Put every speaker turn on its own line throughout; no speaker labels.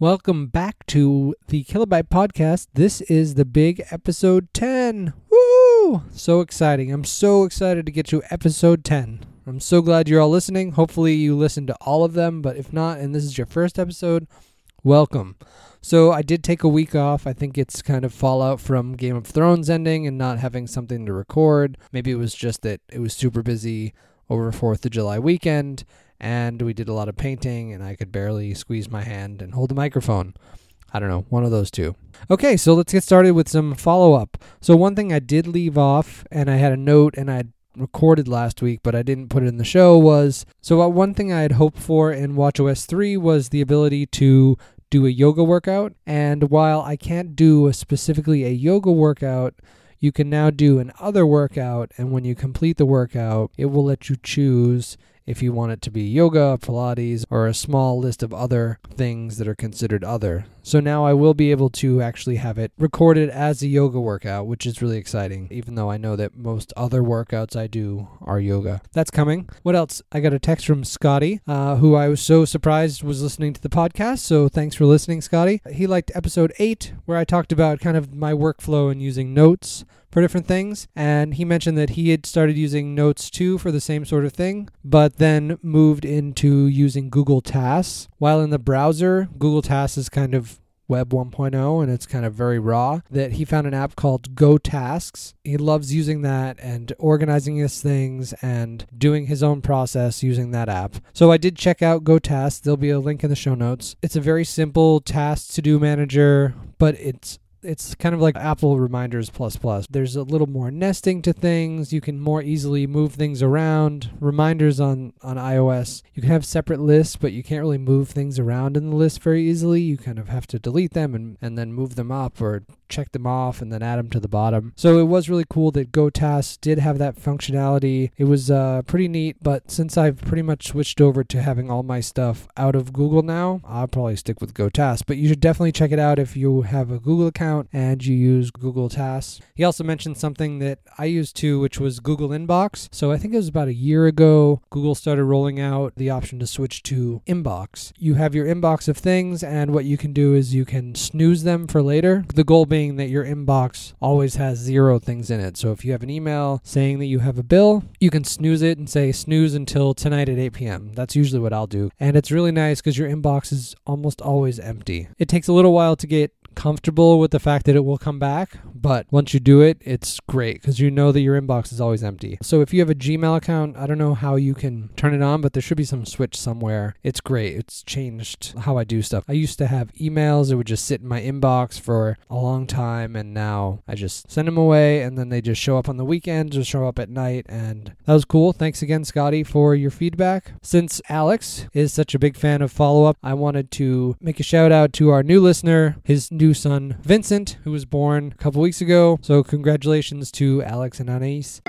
Welcome back to the Kilobyte Podcast. This is the big episode 10. Woo! So exciting. I'm so excited to get to episode 10. I'm so glad you're all listening. Hopefully, you listened to all of them, but if not, and this is your first episode, welcome. So, I did take a week off. I think it's kind of fallout from Game of Thrones ending and not having something to record. Maybe it was just that it was super busy over 4th of July weekend and we did a lot of painting and I could barely squeeze my hand and hold the microphone. I don't know, one of those two. Okay, so let's get started with some follow up. So, one thing I did leave off, and I had a note and I recorded last week, but I didn't put it in the show was so one thing I had hoped for in WatchOS 3 was the ability to do a yoga workout. And while I can't do a specifically a yoga workout, you can now do an other workout. And when you complete the workout, it will let you choose if you want it to be yoga, Pilates, or a small list of other things that are considered other. So now I will be able to actually have it recorded as a yoga workout, which is really exciting, even though I know that most other workouts I do are yoga. That's coming. What else? I got a text from Scotty, uh, who I was so surprised was listening to the podcast. So thanks for listening, Scotty. He liked episode 8, where I talked about kind of my workflow and using notes for different things. And he mentioned that he had started using Notes too for the same sort of thing, but then moved into using Google Tasks. While in the browser, Google Tasks is kind of Web 1.0 and it's kind of very raw. That he found an app called Go Tasks. He loves using that and organizing his things and doing his own process using that app. So I did check out Go Tasks. There'll be a link in the show notes. It's a very simple task to do manager, but it's it's kind of like Apple Reminders plus plus. There's a little more nesting to things. You can more easily move things around. Reminders on on iOS, you can have separate lists, but you can't really move things around in the list very easily. You kind of have to delete them and and then move them up or check them off and then add them to the bottom. So it was really cool that GoTasks did have that functionality. It was uh, pretty neat, but since I've pretty much switched over to having all my stuff out of Google now, I'll probably stick with GoTasks. But you should definitely check it out if you have a Google account and you use Google Tasks. He also mentioned something that I used too, which was Google Inbox. So I think it was about a year ago, Google started rolling out the option to switch to Inbox. You have your inbox of things, and what you can do is you can snooze them for later. The goal being that your inbox always has zero things in it. So if you have an email saying that you have a bill, you can snooze it and say snooze until tonight at 8 p.m. That's usually what I'll do. And it's really nice because your inbox is almost always empty. It takes a little while to get comfortable with the fact that it will come back, but once you do it, it's great because you know that your inbox is always empty. So if you have a Gmail account, I don't know how you can turn it on, but there should be some switch somewhere. It's great. It's changed how I do stuff. I used to have emails that would just sit in my inbox for a long time, and now I just send them away and then they just show up on the weekends or show up at night. And that was cool. Thanks again, Scotty, for your feedback. Since Alex is such a big fan of follow up, I wanted to make a shout out to our new listener. His new son, Vincent, who was born a couple weeks ago. So, congratulations to Alex and Anais.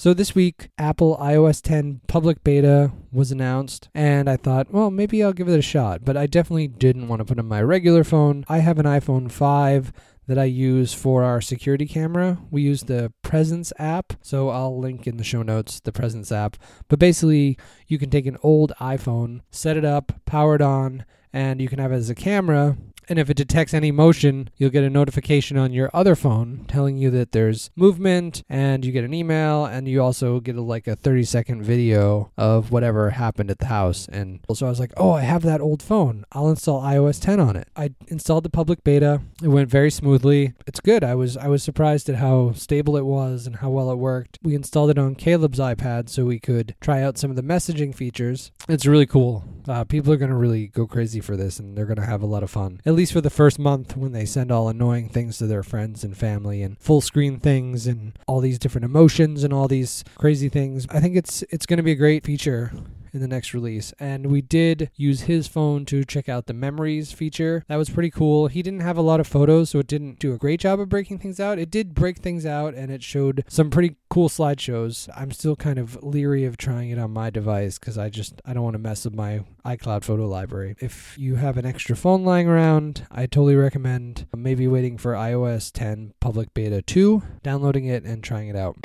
So this week, Apple iOS 10 public beta was announced, and I thought, well, maybe I'll give it a shot. But I definitely didn't want to put on my regular phone. I have an iPhone 5 that I use for our security camera. We use the Presence app, so I'll link in the show notes the Presence app. But basically, you can take an old iPhone, set it up, power it on, and you can have it as a camera. And if it detects any motion, you'll get a notification on your other phone telling you that there's movement, and you get an email, and you also get a, like a 30 second video of whatever happened at the house. And so I was like, oh, I have that old phone. I'll install iOS 10 on it. I installed the public beta. It went very smoothly. It's good. I was I was surprised at how stable it was and how well it worked. We installed it on Caleb's iPad so we could try out some of the messaging features. It's really cool. Uh, people are going to really go crazy for this, and they're going to have a lot of fun. At least for the first month when they send all annoying things to their friends and family and full screen things and all these different emotions and all these crazy things. I think it's it's going to be a great feature in the next release. And we did use his phone to check out the memories feature. That was pretty cool. He didn't have a lot of photos, so it didn't do a great job of breaking things out. It did break things out and it showed some pretty cool slideshows. I'm still kind of leery of trying it on my device because I just I don't want to mess with my iCloud photo library. If you have an extra phone lying around, I totally recommend maybe waiting for iOS 10 public beta 2, downloading it and trying it out.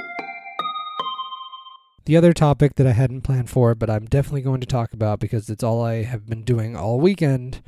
The other topic that I hadn't planned for, but I'm definitely going to talk about because it's all I have been doing all weekend,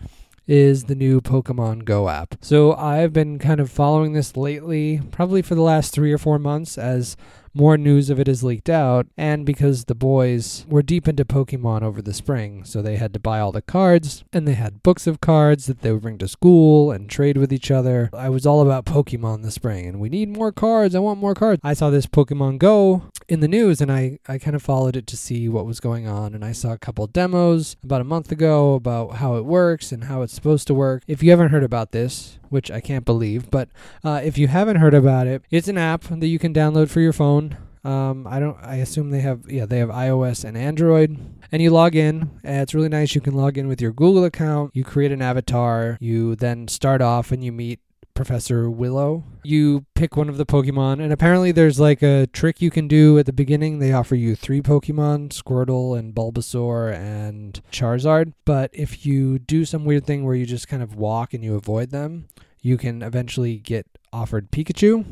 is the new Pokemon Go app. So I've been kind of following this lately, probably for the last three or four months, as more news of it has leaked out, and because the boys were deep into Pokemon over the spring, so they had to buy all the cards, and they had books of cards that they would bring to school and trade with each other. I was all about Pokemon this spring, and we need more cards. I want more cards. I saw this Pokemon Go in the news, and I, I kind of followed it to see what was going on, and I saw a couple demos about a month ago about how it works and how it's supposed to work. If you haven't heard about this, which I can't believe. But uh, if you haven't heard about it, it's an app that you can download for your phone. Um, I don't. I assume they have. Yeah, they have iOS and Android. And you log in. And it's really nice. You can log in with your Google account. You create an avatar. You then start off and you meet Professor Willow. You pick one of the Pokemon, and apparently there's like a trick you can do at the beginning. They offer you three Pokemon Squirtle and Bulbasaur and Charizard. But if you do some weird thing where you just kind of walk and you avoid them, you can eventually get offered Pikachu.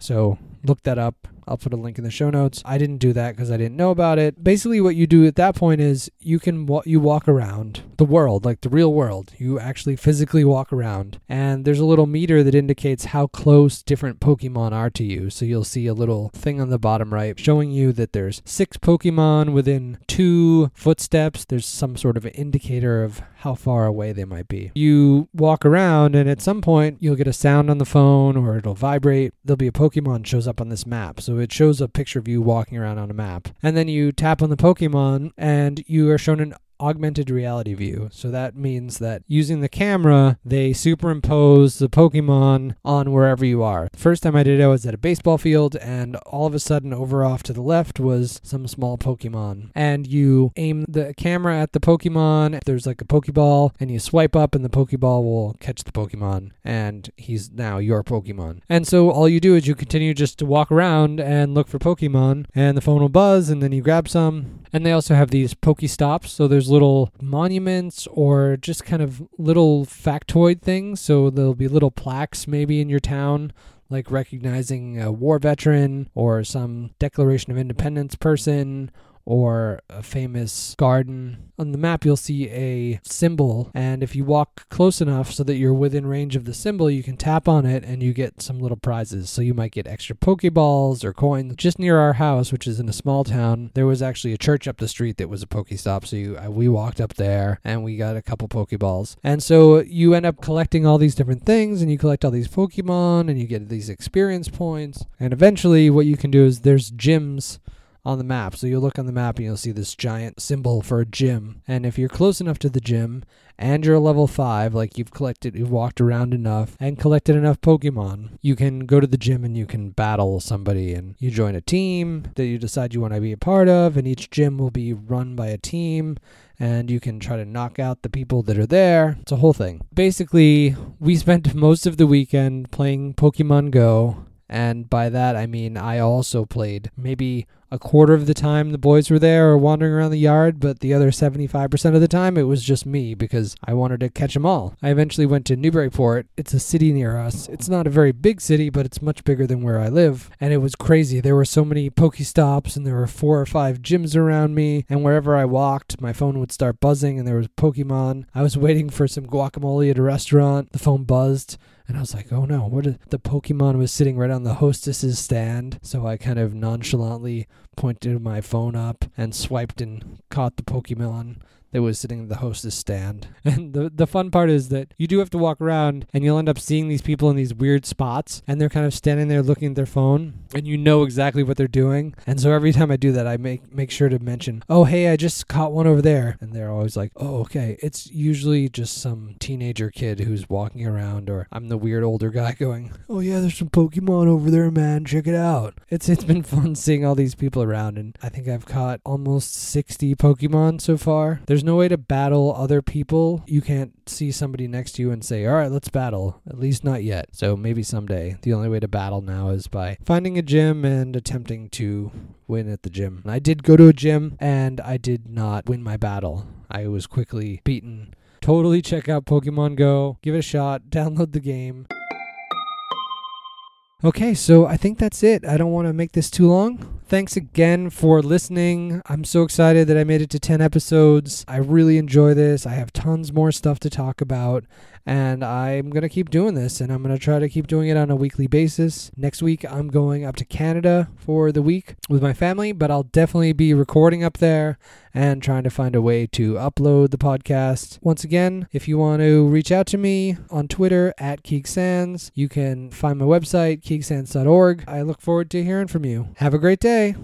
So look that up. I'll put a link in the show notes. I didn't do that because I didn't know about it. Basically, what you do at that point is you can wa- you walk around the world, like the real world. You actually physically walk around, and there's a little meter that indicates how close different Pokemon are to you. So you'll see a little thing on the bottom right showing you that there's six Pokemon within two footsteps. There's some sort of indicator of how far away they might be. You walk around, and at some point you'll get a sound on the phone, or it'll vibrate. There'll be a Pokemon shows up on this map. So it shows a picture of you walking around on a map. And then you tap on the Pokemon and you are shown an augmented reality view. So that means that using the camera, they superimpose the Pokemon on wherever you are. The first time I did it, I was at a baseball field, and all of a sudden, over off to the left was some small Pokemon. And you aim the camera at the Pokemon. There's like a Pokeball, and you swipe up, and the Pokeball will catch the Pokemon, and he's now your Pokemon. And so all you do is you continue just to walk around and look for Pokemon, and the phone will buzz, and then you grab some. And they also have these Pokestops, so there's little monuments or just kind of little factoid things. So there'll be little plaques maybe in your town like recognizing a war veteran or some Declaration of Independence person or a famous garden. On the map, you'll see a symbol, and if you walk close enough so that you're within range of the symbol, you can tap on it and you get some little prizes. So you might get extra Pokeballs or coins. Just near our house, which is in a small town, there was actually a church up the street that was a Pokestop. So you, uh, we walked up there and we got a couple Pokeballs. And so you end up collecting all these different things, and you collect all these Pokemon, and you get these experience points. And eventually, what you can do is there's gyms on the map. So you'll look on the map and you'll see this giant symbol for a gym. And if you're close enough to the gym and you're level 5, like you've collected, you've walked around enough and collected enough Pokemon, you can go to the gym and you can battle somebody and you join a team that you decide you want to be a part of. And each gym will be run by a team and you can try to knock out the people that are there. It's a whole thing. Basically, we spent most of the weekend playing Pokemon Go. And by that, I mean I also played maybe a quarter of the time the boys were there or wandering around the yard, but the other 75% of the time it was just me because I wanted to catch them all. I eventually went to Newburyport. It's a city near us. It's not a very big city, but it's much bigger than where I live. And it was crazy. There were so many Pokestops and there were four or five gyms around me. And wherever I walked, my phone would start buzzing and there was Pokemon. I was waiting for some guacamole at a restaurant. The phone buzzed. And I was like, oh no, what is, the Pokemon was sitting right on the hostess's stand. So I kind of nonchalantly pointed my phone up and swiped and caught the Pokemon that was sitting at the hostess stand. And the the fun part is that you do have to walk around and you'll end up seeing these people in these weird spots and they're kind of standing there looking at their phone and you know exactly what they're doing. And so every time I do that I make make sure to mention, "Oh, hey, I just caught one over there." And they're always like, "Oh, okay." It's usually just some teenager kid who's walking around or I'm the weird older guy going, "Oh yeah, there's some Pokemon over there, man. Check it out." It's it's been fun seeing all these around and I think I've caught almost 60 Pokemon so far. There's no way to battle other people. You can't see somebody next to you and say, all right, let's battle. At least not yet. So maybe someday. The only way to battle now is by finding a gym and attempting to win at the gym. I did go to a gym and I did not win my battle. I was quickly beaten. Totally check out Pokemon Go. Give it a shot. Download the game. Okay, so I think that's it. I don't want to make this too long. Thanks again for listening. I'm so excited that I made it to 10 episodes. I really enjoy this. I have tons more stuff to talk about, and I'm going to keep doing this, and I'm going to try to keep doing it on a weekly basis. Next week, I'm going up to Canada for the week with my family, but I'll definitely be recording up there and trying to find a way to upload the podcast. Once again, if you want to reach out to me on Twitter at KeekSands, you can find my website, keeksands.org. I look forward to hearing from you. Have a great day.